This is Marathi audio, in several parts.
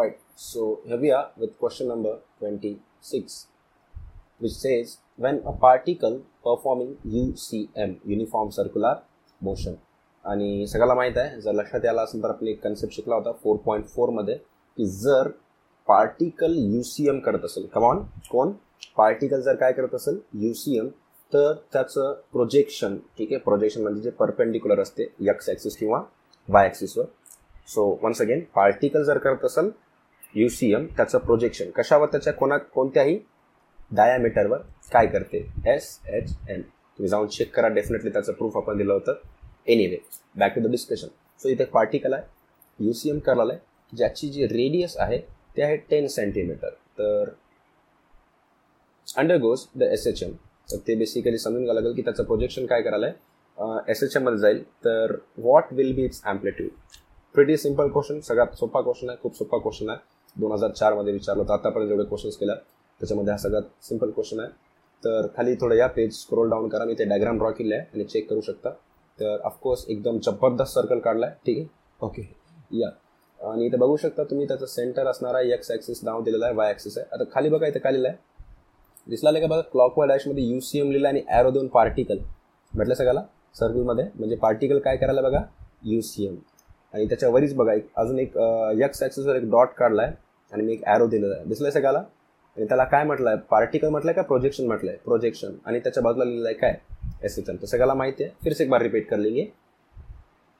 Alright, so here we are with question number 26, which says when a particle performing UCM, Uniform Circular Motion, आणि सगळ्याला माहीत आहे जर लक्षात यायला असेल तर आपण एक कन्सेप्ट शिकला होता फोर पॉईंट फोरमध्ये की जर पार्टिकल यू सी एम करत असेल कमॉन कोण? पार्टिकल जर काय करत असेल यू सी एम तर त्याचं प्रोजेक्शन ठीक आहे प्रोजेक्शन म्हणजे जे परपेंडिक्युलर असते यक्स ॲक्सिस किंवा वाय ॲक्सिसवर सो वन्स अगेन पार्टिकल जर करत असेल यू सी एम त्याचं प्रोजेक्शन कशावर त्याच्या कोणा कोणत्याही डायामीटरवर काय करते? एस एच एन तुम्ही जाऊन चेक करा. डेफिनेटली त्याचं प्रूफ आपण दिलं होतं. Anyway back to the discussion so इथे पार्टिकल आहे. यू सी एम करायला आहे. ज्याची जी रेडियस आहे ते आहे टेन सेंटीमीटर तर undergoes the S H M तर ते बेसिकली समजून घ्यावं लागेल की त्याचं प्रोजेक्शन काय करायला आहे. एस एच एममध्ये जाईल. तर what will be its amplitude pretty simple question सगळ्यात सोपा क्वेश्चन आहे. खूप सोपा क्वेश्चन आहे. दोन हजार चारमध्ये विचारलं होतं. आतापर्यंत जेवढे क्वेश्चन्स केल्या त्याच्यामध्ये हा सगळ्यात सिंपल क्वेश्चन आहे. तर खाली थोडं या पेज स्क्रोल डाऊन करा. मी ते डायग्राम ड्रॉ केले आहे आणि चेक करू शकता. तर ऑफकोर्स एकदम जबरदस्त सर्कल काढला आहे ठीक आहे? ओके या. आणि इथे बघू शकता तुम्ही त्याचं सेंटर असणारा एक्स ॲक्सिस नाव दिलेला आहे. वाय ॲक्सिस आहे. आता खाली बघा इथे काय लिहिलं आहे. दिसला का बघा? क्लॉकवर डॅशमध्ये यू सी एम लिहिलं आणि ॲरो दोन पार्टिकल म्हटलं सगळ्याला? सर्कलमध्ये म्हणजे पार्टिकल काय करायला बघा? यू सी एम आणि त्याच्यावरीच बघा एक अजून एक यक्स ॲक्सेसवर एक डॉट काढला आहे आणि मी एक ॲरो दिलेला आहे. दिसलं सगळ्याला? आणि त्याला काय म्हटलं आहे पार्टिकल म्हटलं आहे का प्रोजेक्शन म्हटलं आहे प्रोजेक्शन आणि त्याच्या बाजूला लिहिलं आहे काय? एस एच एम तर सगळ्याला माहिती आहे. फिर एक बार रिपीट कर लेंगे.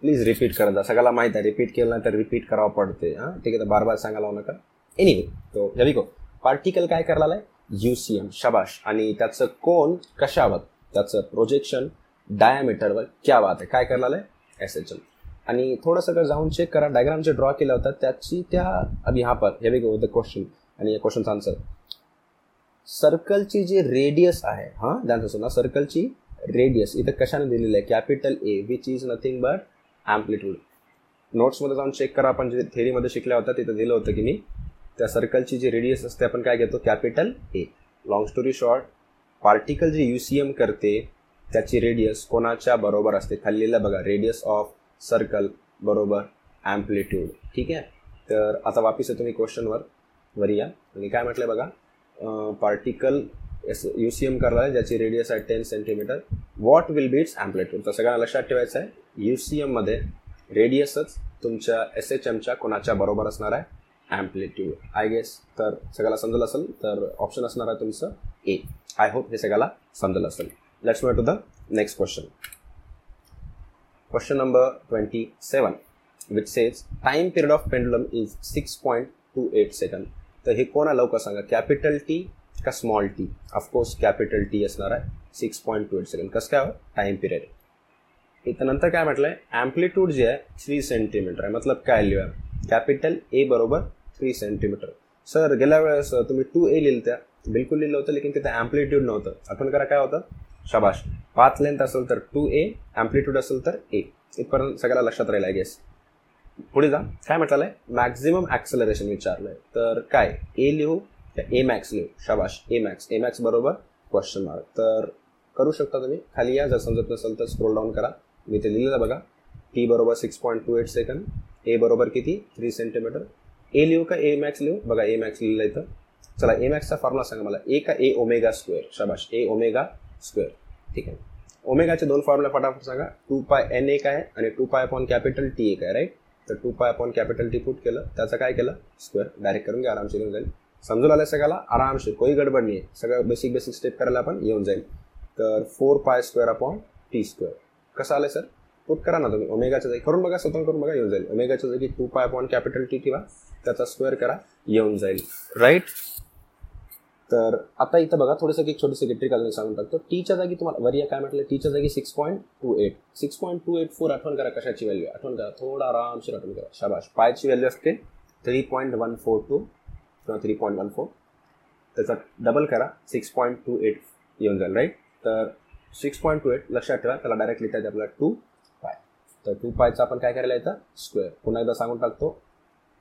प्लीज रिपीट करत जा. सगळ्याला माहिती आहे. रिपीट केलं नाही तर रिपीट करावं पडते. हां? ठीक आहे तर बार बार सांगायला लावू नका. एनिवे तो जवी को पार्टिकल काय करायला आहे यू सी एम शबाश. आणि त्याचं कोण कशावर? त्याचं प्रोजेक्शन डायामीटरवर क्या बात आहे? काय करायला आहे एस एच एम आणि थोडं सगळं जाऊन चेक करा डायग्राम जे ड्रॉ केला होता त्याची त्या अभि हा पर हे गो द क्वेश्चन आणि या क्वेश्चनचा आन्सर सर्कलची जी रेडियस आहे हां ध्यान असो ना सर्कलची रेडियस इथं कशाने दिलेलं आहे? Capital A which is nothing but amplitude नोट्समध्ये जाऊन चेक करा आपण जे थेरीमध्ये शिकल्या होत्या तिथं दिलं होतं की मी त्या सर्कलची जी रेडियस असते आपण काय घेतो? Capital A long story short particle जे यू सी एम करते त्याची रेडियस कोणाच्या बरोबर असते? खाल्लेलं बघा रेडियस ऑफ सर्कल बरोबर ॲम्प्लिट्यूड ठीक आहे? तर आता वापिस आहे तुम्ही क्वेश्चनवर वर. या. आणि काय म्हटलं बघा? Particle is U C M करायला आहे ज्याची रेडियस आहे ten centimetre what will be its amplitude तर सगळ्यांना लक्षात ठेवायचं आहे यू सी एममध्ये रेडियसच तुमच्या एस एच एमच्या कोणाच्या बरोबर असणार आहे? ॲम्प्लिट्यूड आय गेस तर सगळ्याला समजलं असेल तर ऑप्शन असणार आहे तुमचं ए आय होप हे सगळ्याला समजलं असेल. Let's move to the next question question number twenty seven says says time period of pendulum is six point two eight second तर हे कोणा लवकर सांगा. कॅपिटल टी का small T of course capital T असणार आहे six point two eight second कसं काय हो? टाइम पिरियड इथं नंतर काय म्हटलं आहे ॲम्प्लिट्यूड जे आहे थ्री सेंटीमीटर आहे. मतलब काय लिहूया? कॅपिटल ए बरोबर थ्री सेंटीमीटर सर गेल्या वेळेस तुम्ही टू ए लिहिलं त्या बिलकुल लिहिलं होतं लेकिन तिथं ॲम्प्लिट्यूड नव्हतं. आठवण करा काय होतं? शाबाश. पाच लेंथ असेल तर टू ए ॲम्प्लिट्यूड असेल तर ए इथपर्यंत सगळ्याला लक्षात राहील आय गेस पुढे जा. काय म्हटलं आहे? मॅक्झिमम ॲक्सेलरेशन विचारलं आहे तर काय? ए लिहू? ए मॅक्स लिहू. शाबाश. ए मॅक्स ए मॅक्स बरोबर? क्वेश्चन मार्क तर करू शकता तुम्ही. खाली या. जर समजत नसेल तर स्क्रोल डाऊन करा. मी ते लिहिलेलं बघा. टी बरोबर six point two eight second A बरोबर किती? थ्री सेंटीमीटर ए लिहू का? ए मॅक्स लिहू? बघा ए मॅक्स लिहिलं इथं चला ए मॅक्सचा फॉर्म्युला सांगा मला. ए का ए ओमेगा स्क्वेअर शाबाश. A omega square. ठीक आहे. ओमेगाचे दोन फॉर्म्युला फटाफट सांगा. टू पाय एन एक आहे आणि to pi upon capital T एक आहे राईट तर to pi upon capital T put केलं. त्याचं काय केलं? स्क्वेअर. डायरेक्ट करून घ्या आरामशीर येऊन जाईल. समजून आलं सगळ्याला? आरामशीर. कोई गडबड नाही आहे सगळं बेसिक बेसिक स्टेप करायला आपण येऊन जाईल. तर four pi square upon T square कसं आलं सर पुट करा ना तुम्ही. ओमेगाच्या जागी. करून बघा स्वतः करून बघा येऊन जाईल. ओमेगाच्या जागी two pi upon capital T ठेवा. त्याचा स्क्वेअर करा येऊन जाईल. राईट तर आता इथं बघा थोडंसं एक छोटीसं इलेक्ट्रिकल मी सांगून टाकतो. टीच्या जागी तुम्हाला वरिया काय म्हटलं टीच्या जागी six point two eight six point two eight four आठवण करा कशाची व्हॅल्यू आठवण करा थोडा आरामशीर आठवण करा. शाबाश पायची व्हॅल्यू असते three point one four two किंवा थ्री पॉईंट वन फोर त्याचा डबल करा सिक्स पॉईंट टू एट येऊन जाईल राईट तर सिक्स पॉईंट टू एट लक्षात ठेवा त्याला डायरेक्ट लिहिता येते आपल्याला टू पाय. तर टू पायचा आपण काय करायला येतं स्क्वेअर पुन्हा एकदा सांगून टाकतो.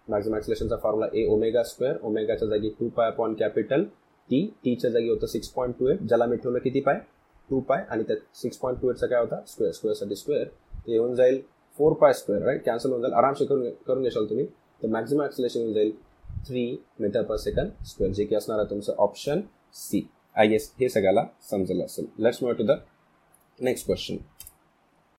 मॅक्झिमॅक्सिलेशनचा फॉर्म्युला ए ओमेगा स्क्वेअर ओमेगाच्या जागी two pi upon capital T टीच्या जागी होतं सिक्स पॉईंट टू एट ज्याला मी ठेवलं किती पाय? टू पाय. आणि त्यात सिक्स पॉईंट टू एटचा काय होता? स्क्वेअर स्क्वेअरसाठी स्क्वेअर ते येऊन जाईल four pi square right cancel होऊन जाईल. आरामशी करून करून घेशाल तुम्ही. तर मॅक्झिमम ॲक्सिलेशन येऊन जाईल three metre per second square जे की असणार आहे तुमचं ऑप्शन सी आय गेस हे सगळ्याला समजलं असेल. Let's move to the next question